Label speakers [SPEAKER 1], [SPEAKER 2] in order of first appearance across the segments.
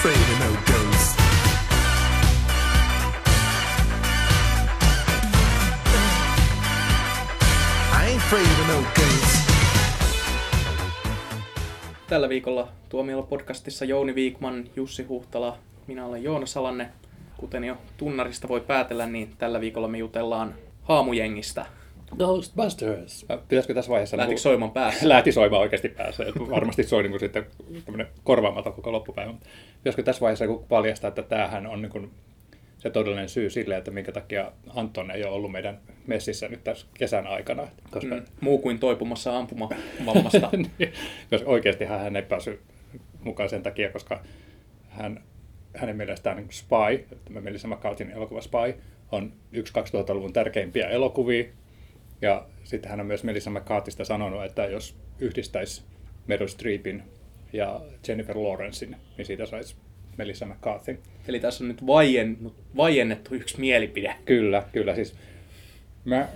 [SPEAKER 1] afraid of no afraid of no ghosts.
[SPEAKER 2] Tällä viikolla Tuomiolla podcastissa Jouni Viikman, Jussi Huhtala, minä olen Joona Salanne. Kuten jo tunnarista voi päätellä, niin tällä viikolla me jutellaan haamujengistä.
[SPEAKER 3] Ghostbusters. Pitäisikö tässä vaiheessa...
[SPEAKER 2] Lähtikö
[SPEAKER 3] niin
[SPEAKER 2] soimaan päässä?
[SPEAKER 3] Lähti soimaan oikeasti päässä. Varmasti soi niin kuin sitten tämmöinen korvaamaton koko loppupäivä. Pitäisikö tässä vaiheessa joku paljastaa, että tämähän on niin kuin se todellinen syy sille, että minkä takia Anton ei ole ollut meidän messissä nyt tässä kesän aikana. Koska,
[SPEAKER 2] Mm, muu kuin toipumassa ampumavammasta.
[SPEAKER 3] Niin, koska oikeasti hän ei päässyt mukaan sen takia, koska hän, hänen mielestään niin Spy, tämä Melissa McCarthyn elokuva Spy, on yksi 2000-luvun tärkeimpiä elokuvia. Ja sitten hän on myös Melissa McCarthysta sanonut, että jos yhdistäisi Meryl Streepin ja Jennifer Lawrencein, niin siitä saisi Melissa McCarthy.
[SPEAKER 2] Eli tässä on nyt vaiennut, vaiennettu yksi mielipide.
[SPEAKER 3] Kyllä, kyllä. Siis mä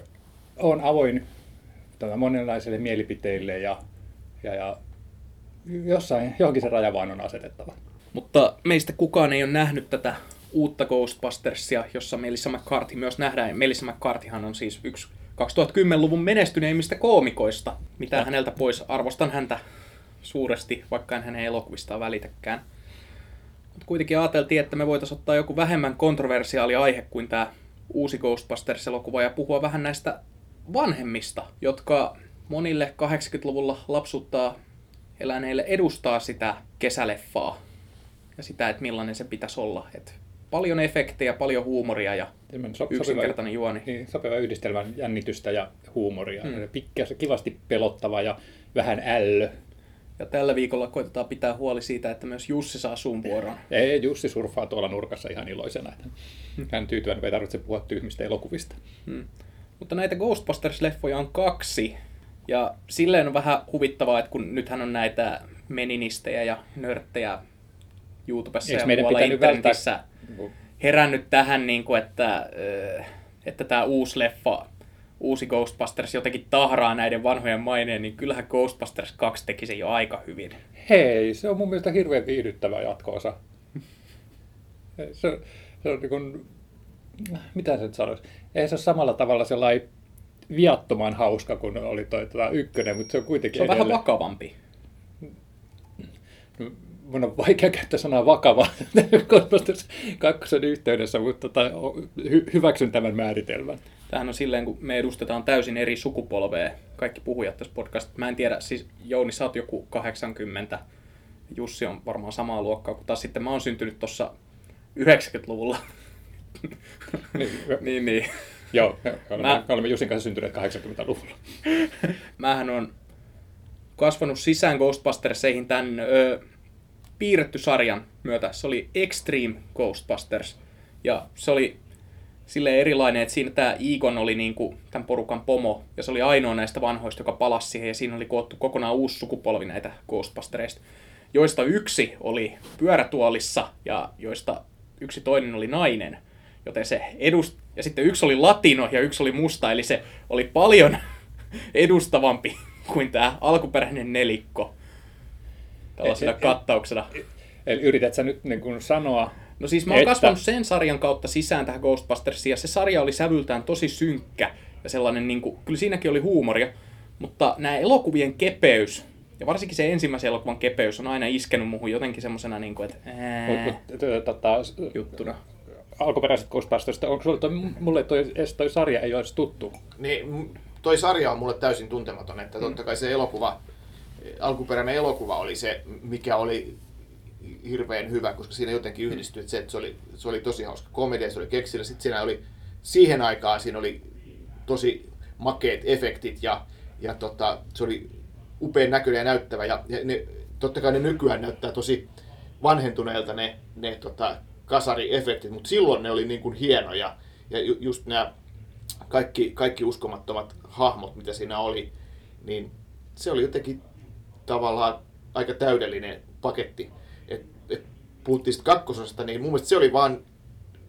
[SPEAKER 3] oon avoin tota, monenlaisille mielipiteille ja, ja, ja jossain, johonkin se raja vaan on asetettava.
[SPEAKER 2] Mutta meistä kukaan ei ole nähnyt tätä uutta Ghostbustersia, jossa Melissa McCarthy myös nähdään. Melissa McCarthyhan on siis yksi 2010-luvun menestyneimmistä koomikoista. Mitä
[SPEAKER 3] Ja.
[SPEAKER 2] häneltä pois, arvostan häntä suuresti, vaikka en hänen elokuvistaan välitäkään. Mutta kuitenkin ajateltiin, että me voitaisiin ottaa joku vähemmän kontroversiaali aihe kuin tämä uusi Ghostbusters-elokuva ja puhua vähän näistä vanhemmista, jotka monille 80-luvulla lapsuttaa eläneille edustaa sitä kesäleffaa ja sitä, että millainen se pitäisi olla. Et paljon efektejä, paljon huumoria ja Yksinkertainen juoni.
[SPEAKER 3] Niin, sopiva yhdistelmä jännitystä ja huumoria.
[SPEAKER 2] Hmm.
[SPEAKER 3] Mm. Pikkas, kivasti pelottava ja vähän ällö.
[SPEAKER 2] Ja tällä viikolla koitetaan pitää huoli siitä, että myös Jussi saa suun vuoron.
[SPEAKER 3] Ja Jussi surfaa tuolla nurkassa ihan iloisena. Hän tyytyväinen, ei tarvitse puhua tyhmistä elokuvista.
[SPEAKER 2] Hmm. Mutta näitä Ghostbusters-leffoja on kaksi. Ja silleen on vähän huvittavaa, että kun nythän on näitä meninistejä ja nörttejä YouTubessa
[SPEAKER 3] Eikö
[SPEAKER 2] ja
[SPEAKER 3] meidän
[SPEAKER 2] muualla
[SPEAKER 3] pitänyt välttää-
[SPEAKER 2] internetissä herännyt tähän, niin kuin, että, että tämä uusi leffa, uusi Ghostbusters jotenkin tahraa näiden vanhojen maineen, niin kyllähän Ghostbusters 2 teki sen jo aika hyvin.
[SPEAKER 3] Hei, se on mun mielestä hirveän viihdyttävä jatko-osa. Se, se on niin kuin, mitä se nyt sanoisi? Ei se ole samalla tavalla sellainen viattoman hauska kuin oli toi tota, ykkönen, mutta se on kuitenkin
[SPEAKER 2] Se on vähän
[SPEAKER 3] edelleen-
[SPEAKER 2] vakavampi.
[SPEAKER 3] Mun on vaikea käyttää sanaa vakava Ghostbusters kakkosen yhteydessä, mutta tota, hy- hyväksyn tämän määritelmän.
[SPEAKER 2] Tämähän on silleen, kun me edustetaan täysin eri sukupolvea, kaikki puhujat tässä podcastissa. Mä en tiedä, siis Jouni, sä oot joku 80, Jussi on varmaan samaa luokkaa, kun taas sitten mä oon syntynyt tuossa 90-luvulla.
[SPEAKER 3] Niin,
[SPEAKER 2] niin, niin.
[SPEAKER 3] Joo, me olemme,
[SPEAKER 2] Mä-
[SPEAKER 3] me olemme Jussin kanssa syntyneet 80-luvulla.
[SPEAKER 2] Mähän on kasvanut sisään Ghostbusterseihin tämän ö, piirretty sarjan myötä. Se oli Extreme Ghostbusters. Ja se oli sille erilainen, että siinä tämä Egon oli niinku tämän porukan pomo, ja se oli ainoa näistä vanhoista, joka palasi siihen, ja siinä oli koottu kokonaan uusi sukupolvi näitä Ghostbustereista, joista yksi oli pyörätuolissa, ja joista yksi toinen oli nainen, joten se edust... Ja sitten yksi oli latino ja yksi oli musta, eli se oli paljon edustavampi kuin tämä alkuperäinen nelikko tällaisena
[SPEAKER 3] E- e- e-
[SPEAKER 2] kattauksena.
[SPEAKER 3] Eli yrität sä nyt niin kuin sanoa,
[SPEAKER 2] No siis mä oon
[SPEAKER 3] Että-
[SPEAKER 2] kasvanut sen sarjan kautta sisään tähän Ghostbustersiin, ja se sarja oli sävyltään tosi synkkä, ja sellainen, niin kuin, kyllä siinäkin oli huumoria, mutta nämä elokuvien kepeys, ja varsinkin se ensimmäisen elokuvan kepeys on aina iskenut muuhun jotenkin semmoisena, niin kuin, että ää,
[SPEAKER 3] tota,
[SPEAKER 2] juttuna.
[SPEAKER 3] alkuperäiset Ghostbusters, onko sulle toi, mulle toi, edes toi sarja ei ole edes tuttu.
[SPEAKER 4] Niin, toi sarja on mulle täysin tuntematon, että totta kai se elokuva, alkuperäinen elokuva oli se, mikä oli hirveän hyvä, koska siinä jotenkin yhdistyi että se, että se oli, se oli tosi hauska komedia, se oli keksillä, sitten siinä oli, siihen aikaan siinä oli tosi makeet efektit ja, ja tota, se oli upean näköinen ja näyttävä. Ja, ja ne, totta kai ne nykyään näyttää tosi vanhentuneelta ne, ne tota, kasariefektit, mutta silloin ne oli niin kuin hienoja. Ja ju, just nämä kaikki, kaikki uskomattomat hahmot, mitä siinä oli, niin se oli jotenkin tavallaan aika täydellinen paketti. Et, et puhuttiin sitten kakkosesta, niin mun mielestä se oli vaan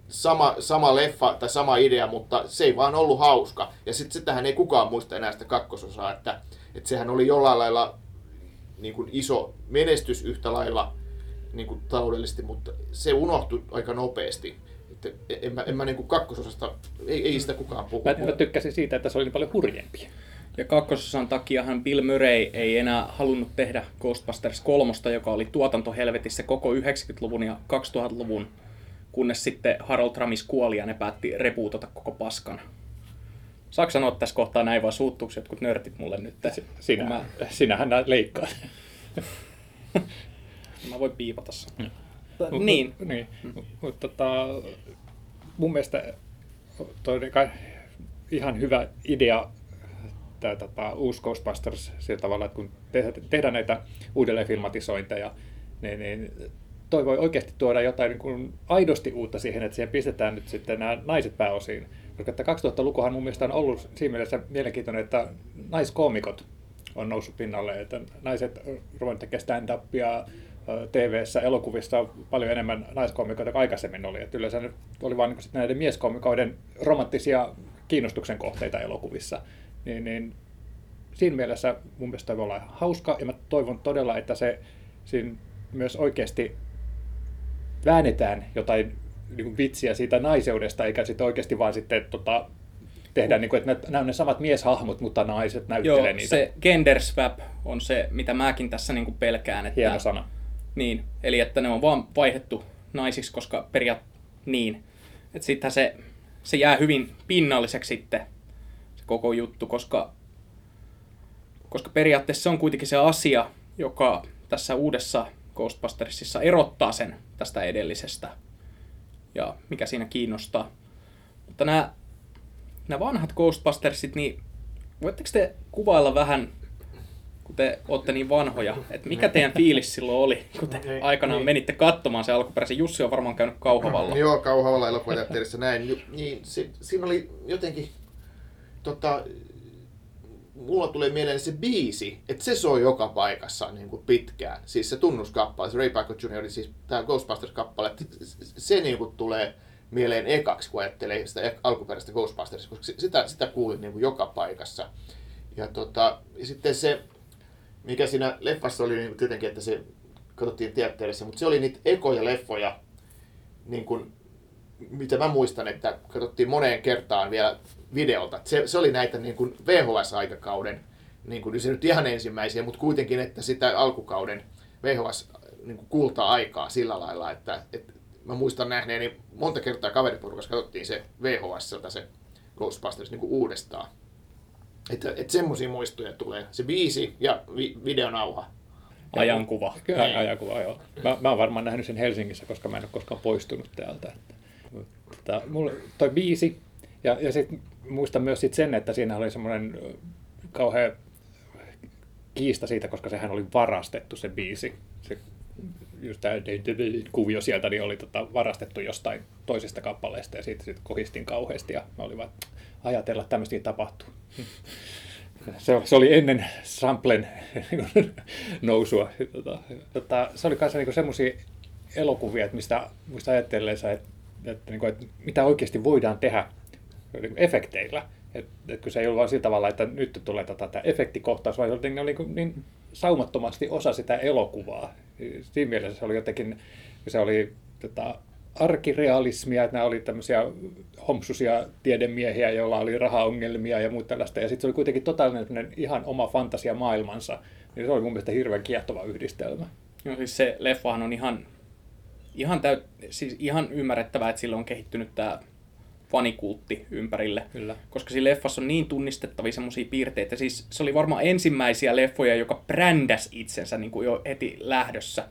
[SPEAKER 4] sama, sama leffa tai sama idea, mutta se ei vaan ollut hauska. Ja sitten sitähän ei kukaan muista enää sitä kakkososaa, että, että sehän oli jollain lailla niin kuin iso menestys yhtä lailla niin kuin taloudellisesti, mutta se unohtui aika nopeasti. Että en mä, en mä niin kuin kakkososasta, ei, ei sitä kukaan puhu.
[SPEAKER 3] Mä, mä tykkäsin siitä, että se oli niin paljon hurjempi.
[SPEAKER 2] Ja kakkososan takiahan Bill Murray ei enää halunnut tehdä Ghostbusters 3, joka oli tuotantohelvetissä koko 90-luvun ja 2000-luvun, kunnes sitten Harold Ramis kuoli ja ne päätti repuutata koko paskan. Saanko sanoa tässä kohtaa näin vai suuttuuko jotkut nörtit mulle nyt?
[SPEAKER 3] Sinä,
[SPEAKER 2] Mä,
[SPEAKER 3] Sinähän näet leikkaat.
[SPEAKER 2] mä voin piipata sen.
[SPEAKER 3] Mut-
[SPEAKER 2] Niin.
[SPEAKER 3] mut- niin. Mutta tota, mun mielestä toi ihan hyvä idea tämä tota, uusi Ghostbusters sillä tavalla, että kun te, tehdään näitä uudelleen filmatisointeja, niin, niin toi voi oikeasti tuoda jotain niin kuin aidosti uutta siihen, että siihen pistetään nyt sitten nämä naiset pääosiin. Koska että 2000-lukuhan mun mielestä on ollut siinä mielessä mielenkiintoinen, että naiskoomikot on noussut pinnalle, että naiset ruvennut tekemään stand-upia, TV-ssä, elokuvissa paljon enemmän naiskoomikoita kuin aikaisemmin oli. Että yleensä ne oli vain niin näiden mieskoomikoiden romanttisia kiinnostuksen kohteita elokuvissa. Niin, niin siinä mielessä mun mielestä toi voi olla hauska ja mä toivon todella, että se siinä myös oikeasti väännetään jotain niin kuin vitsiä siitä naiseudesta, eikä sitten oikeasti vaan sitten tota, tehdään, niin kuin, että nämä on ne samat mieshahmot, mutta naiset näyttelee
[SPEAKER 2] Joo,
[SPEAKER 3] niitä.
[SPEAKER 2] se gender swap on se, mitä mäkin tässä niin kuin pelkään. Että,
[SPEAKER 3] Hieno sana.
[SPEAKER 2] Niin, eli että ne on vaan vaihdettu naisiksi, koska periaat niin. Että sitten se, se jää hyvin pinnalliseksi sitten koko juttu, koska, koska periaatteessa se on kuitenkin se asia, joka tässä uudessa Ghostbustersissa erottaa sen tästä edellisestä ja mikä siinä kiinnostaa. Mutta nämä, nämä vanhat Ghostbustersit, niin voitteko te kuvailla vähän, kun te olette niin vanhoja, että mikä teidän fiilis silloin oli, kun te
[SPEAKER 4] Niin,
[SPEAKER 2] aikanaan
[SPEAKER 4] niin.
[SPEAKER 2] menitte katsomaan se alkuperäisen. Jussi on varmaan käynyt Kauhavalla.
[SPEAKER 4] Joo, Kauhavalla elokuvateatterissa näin. Ju- Niin, se, siinä oli jotenkin, tota, mulla tulee mieleen se biisi, että se soi joka paikassa niin kuin pitkään. Siis se tunnuskappale, se Ray Parker Jr. siis tämä Ghostbusters-kappale, se niin kuin tulee mieleen ekaksi, kun ajattelee sitä alkuperäistä Ghostbusters, koska si- sitä, sitä kuulin niin kuin joka paikassa. Ja, tota, ja sitten se, mikä siinä leffassa oli niin tietenkin, että se katsottiin teatterissa, mutta se oli niitä ekoja leffoja, niin kuin, mitä mä muistan, että katsottiin moneen kertaan vielä videolta. Se, se oli näitä niin kuin VHS-aikakauden, niin kuin, se nyt ihan ensimmäisiä, mutta kuitenkin, että sitä alkukauden VHS niin kuin kulta-aikaa sillä lailla, että, että mä muistan nähneeni monta kertaa kaveriporukassa katsottiin se VHS, se Ghostbusters niin kuin uudestaan. Että, että semmoisia muistoja tulee. Se biisi ja vi- videonauha.
[SPEAKER 2] Ajankuva.
[SPEAKER 3] Kyllä,
[SPEAKER 4] Niin.
[SPEAKER 3] ajankuva, joo. Mä, mä oon varmaan nähnyt sen Helsingissä, koska mä en ole koskaan poistunut täältä. Mutta, mulla, toi biisi, ja, ja sitten muistan myös sit sen, että siinä oli semmoinen ö, kauhea kiista siitä, koska sehän oli varastettu se biisi. Se, just tämä kuvio sieltä niin oli tota, varastettu jostain toisesta kappaleesta ja siitä sitten kohistin kauheasti ja mä olin vaan, että ajatella, että tämmöistä tapahtuu. Se, se oli ennen samplen nousua. Tota, tota, se oli kanssa niinku semmoisia elokuvia, että mistä muista ajatteleessa, että, että, niinku, että mitä oikeasti voidaan tehdä efekteillä. Et, et kun se ei ollut vain sillä tavalla, että nyt tulee tätä, tämä efektikohtaus, vaan ne oli niin, niin saumattomasti osa sitä elokuvaa. Siinä mielessä se oli jotenkin, se oli tota, arkirealismia, että nämä oli tämmöisiä hompsusia tiedemiehiä, joilla oli rahaongelmia ja muuta tällaista. Ja sitten se oli kuitenkin totaalinen ihan oma fantasia maailmansa. Niin se oli mun mielestä hirveän kiehtova yhdistelmä.
[SPEAKER 2] No siis se leffahan on ihan, ihan, täyt, siis ihan ymmärrettävää, että sillä on kehittynyt tämä fanikultti ympärille.
[SPEAKER 3] Kyllä.
[SPEAKER 2] Koska siinä leffassa on niin tunnistettavia semmoisia piirteitä. Siis se oli varmaan ensimmäisiä leffoja, joka brändäs itsensä niin kuin jo heti lähdössä.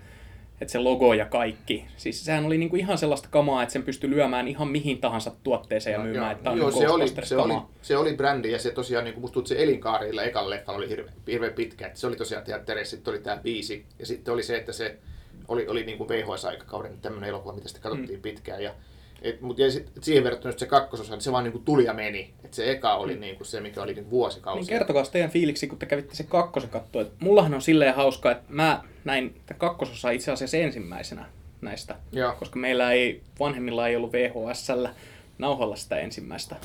[SPEAKER 2] Että se logo ja kaikki. Siis sehän oli niin kuin ihan sellaista kamaa, että sen pystyi lyömään ihan mihin tahansa tuotteeseen ja myymään. että tää on
[SPEAKER 4] Joo,
[SPEAKER 2] niin
[SPEAKER 4] se, oli, se, oli, se oli brändi ja se tosiaan, niin kuin musta että se elinkaarilla ekan leffalla oli hirveän, hirveän pitkä. Että se oli tosiaan teatterissa, sitten oli tämä biisi ja sitten oli se, että se oli, oli niin kuin VHS-aikakauden tämmöinen elokuva, mitä sitten katsottiin mm. pitkään. Ja, et, mut, ja sit, siihen verrattuna se kakkososa, niin se vaan niin kuin tuli ja meni. Et se eka oli niin kuin se, mikä oli niin vuosikausia.
[SPEAKER 2] Niin kertokaa teidän fiiliksi, kun te kävitte se kakkosen kattoa. Et mullahan on silleen hauskaa, että mä näin tämän kakkososa itse asiassa ensimmäisenä näistä.
[SPEAKER 4] Joo.
[SPEAKER 2] Koska meillä ei, vanhemmilla ei ollut VHSllä nauhalla sitä ensimmäistä.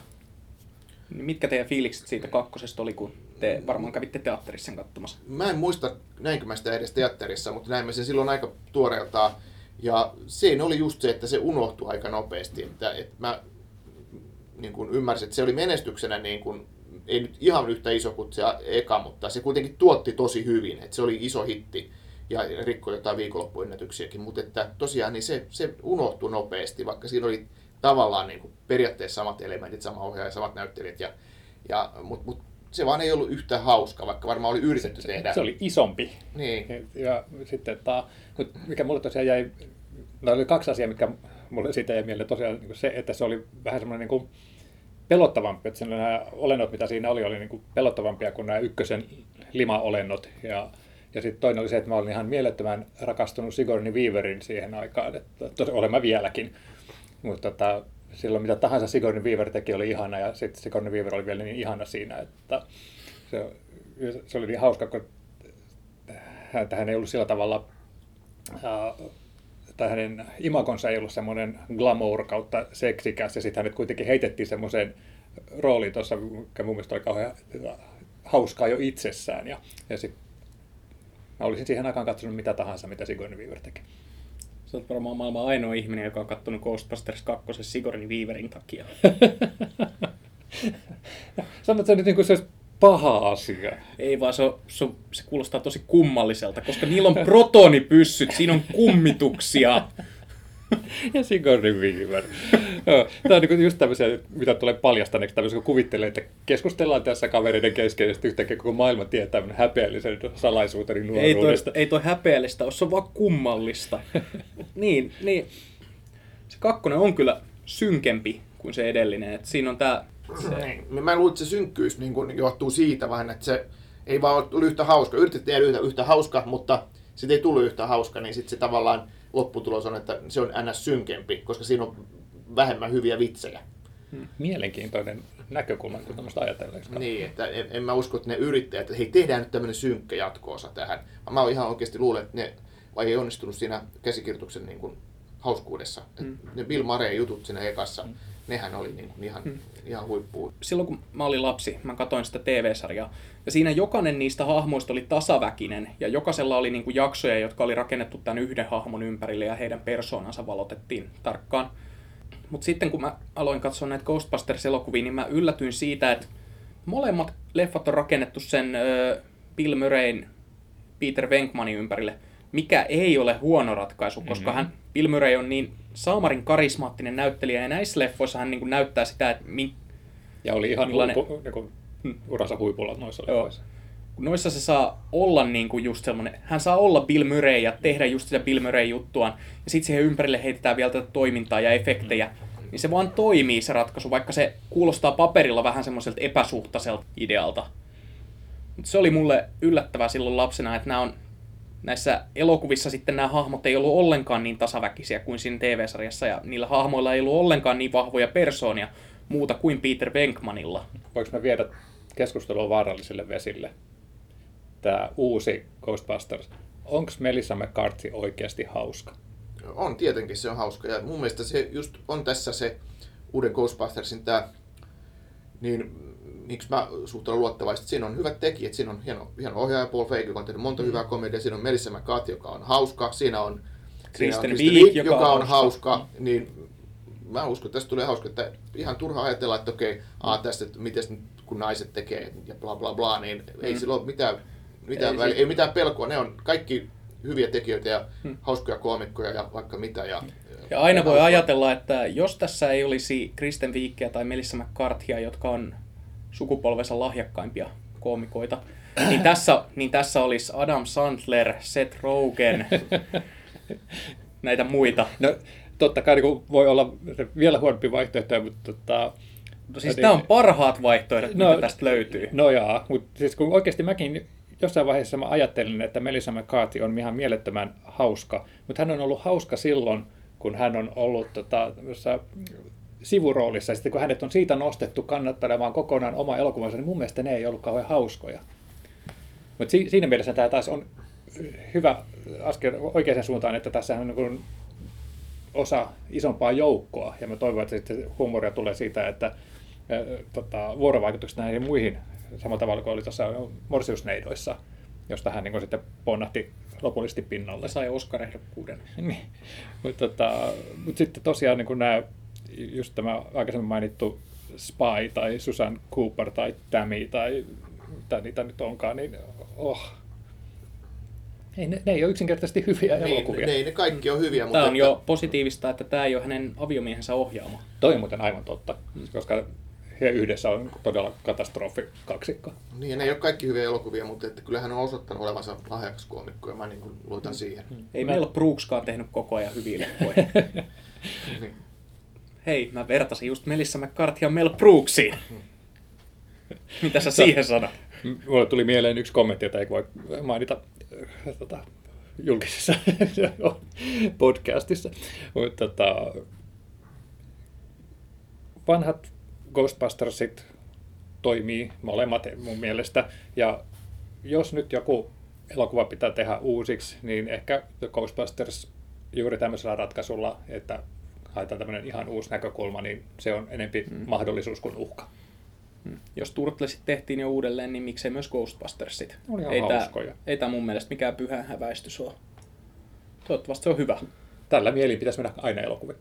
[SPEAKER 2] Niin mitkä teidän fiilikset siitä kakkosesta oli, kun Te varmaan kävitte teatterissa sen katsomassa.
[SPEAKER 4] Mä en muista, näinkö mä sitä edes teatterissa, mutta näimme sen silloin aika tuoreeltaan. Ja siinä oli just se, että se unohtui aika nopeasti. Että, että mä niin kuin ymmärsin, että se oli menestyksenä niin kuin, ei nyt ihan yhtä iso kuin se eka, mutta se kuitenkin tuotti tosi hyvin. Että se oli iso hitti ja rikkoi jotain viikonloppuennätyksiäkin. Mutta että tosiaan niin se, se unohtui nopeasti, vaikka siinä oli tavallaan niin kuin periaatteessa samat elementit, sama ohjaaja, samat näyttelijät. Ja, ja, Mutta mut, se vaan ei ollut yhtä hauska, vaikka varmaan oli yritetty tehdä.
[SPEAKER 3] Se oli isompi.
[SPEAKER 4] Niin.
[SPEAKER 3] Ja sitten, että, mikä mulle tosiaan jäi, no oli kaksi asiaa, mitkä mulle siitä jäi mieleen. Tosiaan niin se, että se oli vähän semmoinen niin kuin pelottavampi, että nämä olennot, mitä siinä oli, oli niin kuin pelottavampia kuin nämä ykkösen lima-olennot. Ja, ja sitten toinen oli se, että mä olin ihan mielettömän rakastunut Sigourney Weaverin siihen aikaan, että tosi olen mä vieläkin. Mutta tota, silloin mitä tahansa Sigourney Weaver teki oli ihana ja sitten Sigourney Weaver oli vielä niin ihana siinä, että se, se oli niin hauska, kun hän ei ollut sillä tavalla, ää, tai hänen imakonsa ei ollut semmoinen glamour kautta seksikäs, ja sitten hänet kuitenkin heitettiin semmoiseen rooliin tuossa, mikä mun mielestä oli kauhean hauskaa jo itsessään, ja, ja sitten mä olisin siihen aikaan katsonut mitä tahansa, mitä Sigourney Weaver teki.
[SPEAKER 2] Sä oot varmaan maailman ainoa ihminen, joka on kattonut Ghostbusters 2 Sigourney Weaverin takia.
[SPEAKER 3] Sanot se nyt niin kuin se olisi paha asia.
[SPEAKER 2] Ei vaan se, se, se kuulostaa tosi kummalliselta, koska niillä on protonipyssyt, siinä on kummituksia.
[SPEAKER 3] ja Sigourney Weaver. Tämä on niin just tämmöisiä, mitä tulee paljastaneeksi, tämmöisiä, kun kuvittelee, että keskustellaan tässä kavereiden kesken, ja yhtäkkiä koko maailma tietää tämmöinen häpeällisen salaisuuteni nuoruudesta.
[SPEAKER 2] Ei toi, ei toi häpeällistä ole, se on vaan kummallista. niin, niin. Se kakkonen on kyllä synkempi kuin se edellinen. Et siinä on tää... Se...
[SPEAKER 4] Niin. Mä luulen, että se synkkyys niin kun johtuu siitä vähän, että se ei vaan ollut yhtä hauska. Yritettiin tehdä yhtä, yhtä hauska, mutta sitten ei tullut yhtä hauska, niin sitten se tavallaan lopputulos on, että se on ns. synkempi, koska siinä on vähemmän hyviä vitsejä.
[SPEAKER 3] Hmm. Mielenkiintoinen näkökulma, kun tämmöistä ajatellaan.
[SPEAKER 4] Niin, että en, en mä usko, että ne yrittäjät, että hei, tehdään nyt tämmöinen synkkä jatkoosa tähän. Mä ihan oikeasti luulen, että ne vai ei onnistunut siinä käsikirjoituksen niin kuin, hauskuudessa. Hmm. Ne Bill Murray jutut siinä ekassa, hmm. Nehän oli niin kuin, ihan, hmm. ihan huippuun.
[SPEAKER 2] Silloin kun mä olin lapsi, mä katsoin sitä TV-sarjaa, ja siinä jokainen niistä hahmoista oli tasaväkinen, ja jokaisella oli niin kuin jaksoja, jotka oli rakennettu tämän yhden hahmon ympärille, ja heidän persoonansa valotettiin tarkkaan. Mutta sitten kun mä aloin katsoa näitä Ghostbusters-elokuvia, niin mä yllätyin siitä, että molemmat leffat on rakennettu sen ö, Bill Murrayn Peter Venkmanin ympärille, mikä ei ole huono ratkaisu, koska mm-hmm. hän, Bill Murray on niin saamarin karismaattinen näyttelijä, ja näissä leffoissa hän niin kuin näyttää sitä, että... Mi-
[SPEAKER 3] ja oli ihan millainen... huipu, niin kuin, uransa huipulla noissa leffoissa.
[SPEAKER 2] Noissa se saa olla niin kuin just semmoinen, hän saa olla Bill Murray ja tehdä just sitä Bill Murray juttuaan, ja sitten siihen ympärille heitetään vielä tätä toimintaa ja efektejä, mm. niin se vaan toimii se ratkaisu, vaikka se kuulostaa paperilla vähän semmoiselta epäsuhtaiselta idealta. Mutta se oli mulle yllättävää silloin lapsena, että nämä on näissä elokuvissa sitten nämä hahmot ei ollut ollenkaan niin tasaväkisiä kuin siinä TV-sarjassa, ja niillä hahmoilla ei ollut ollenkaan niin vahvoja persoonia muuta kuin Peter Venkmanilla.
[SPEAKER 3] Voinko mä viedä keskustelua vaarallisille vesille? Tämä uusi Ghostbusters, onko Melissa McCarthy oikeasti hauska?
[SPEAKER 4] On, tietenkin se on hauska. Ja mun mielestä se just on tässä se uuden Ghostbustersin tämä, niin miksi mä suhtaudun luottavaisesti. Siinä on hyvät tekijät, siinä on hieno, hieno ohjaaja Paul Feig, joka on tehnyt monta mm. hyvää komediaa, siinä on Melissa McCarthy, joka on hauska, siinä on
[SPEAKER 2] Kristen Wiig,
[SPEAKER 4] joka, joka on hauska, hauska niin mä uskon, että tästä tulee hauska, että ihan turha ajatella, että okei, aa, tästä, että miten kun naiset tekee ja bla bla bla, niin mm. ei sillä ole mitään, mitään, ei, väli, siis... ei mitään pelkoa. Ne on kaikki hyviä tekijöitä ja hmm. hauskoja koomikkoja ja vaikka mitä. Ja,
[SPEAKER 2] ja aina ja voi ajatella, että jos tässä ei olisi Kristen Wiikkiä tai Melissa McCarthyä, jotka on sukupolvensa lahjakkaimpia koomikoita, niin tässä, niin tässä olisi Adam Sandler, Seth Rogen, näitä muita.
[SPEAKER 3] No, totta kai niin voi olla vielä huonompi vaihtoehto, mutta tota,
[SPEAKER 2] No siis niin, nämä on parhaat vaihtoehdot, no, mitä tästä löytyy.
[SPEAKER 3] No jaa, mutta siis kun oikeasti mäkin jossain vaiheessa mä ajattelin, että Melissa McCarthy on ihan mielettömän hauska, mutta hän on ollut hauska silloin, kun hän on ollut tota, sivuroolissa, ja sitten kun hänet on siitä nostettu kannattelemaan kokonaan oma elokuvansa, niin mun mielestä ne ei ollut kauhean hauskoja. Mutta si- siinä mielessä tämä taas on hyvä askel oikeaan suuntaan, että tässä on niin osa isompaa joukkoa, ja mä toivon, että sitten huumoria tulee siitä, että ää, tota, vuorovaikutukset näihin muihin samalla tavalla kuin oli tuossa Morsiusneidoissa, josta hän niin kuin sitten ponnahti lopullisesti pinnalle.
[SPEAKER 2] Sai Oscar-ehdokkuuden.
[SPEAKER 3] Niin. Mutta tota, mut sitten tosiaan niin nämä, just tämä aikaisemmin mainittu Spy tai Susan Cooper tai Tammy tai mitä niitä nyt onkaan, niin oh. Ei, ne, ne ei ole yksinkertaisesti hyviä
[SPEAKER 4] Niin,
[SPEAKER 3] elokuvia.
[SPEAKER 4] ne, ne kaikki on hyviä, mutta
[SPEAKER 2] Tämä on
[SPEAKER 4] että-
[SPEAKER 2] jo positiivista, että tämä ei ole hänen aviomiehensä ohjaama.
[SPEAKER 3] Toi on muuten aivan totta, koska he yhdessä on todella katastrofi kaksikko.
[SPEAKER 4] Niin, ne ei ole kaikki hyviä elokuvia, mutta että kyllä hän on osoittanut olevansa lahjakas koomikko ja mä niin kuin luotan siihen.
[SPEAKER 2] Ei
[SPEAKER 3] Mä-
[SPEAKER 2] Mel Brookskaan tehnyt koko ajan hyviä leffoja.
[SPEAKER 4] Niin.
[SPEAKER 2] Hei, mä vertasin just Melissa McCarthy Mel Brooksiin. Mitä sä siihen sanot?
[SPEAKER 3] Mulle tuli mieleen yksi kommentti, jota ei voi mainita äh, tota, julkisessa podcastissa. Mutta tota, vanhat Ghostbustersit toimii molemmat mun mielestä. Ja jos nyt joku elokuva pitää tehdä uusiksi, niin ehkä The Ghostbusters juuri tämmöisellä ratkaisulla, että haetaan tämmöinen ihan uusi näkökulma, niin se on enempi mm. mahdollisuus kuin uhka.
[SPEAKER 2] Jos Turtlesit tehtiin jo uudelleen, niin miksei myös Ghostbustersit?
[SPEAKER 3] Oli ihan
[SPEAKER 2] ei tää,
[SPEAKER 3] hauskoja.
[SPEAKER 2] ei tää mun mielestä mikään pyhä häväistys ole. Toivottavasti se on hyvä.
[SPEAKER 3] Tällä mieliin pitäisi mennä aina elokuviin.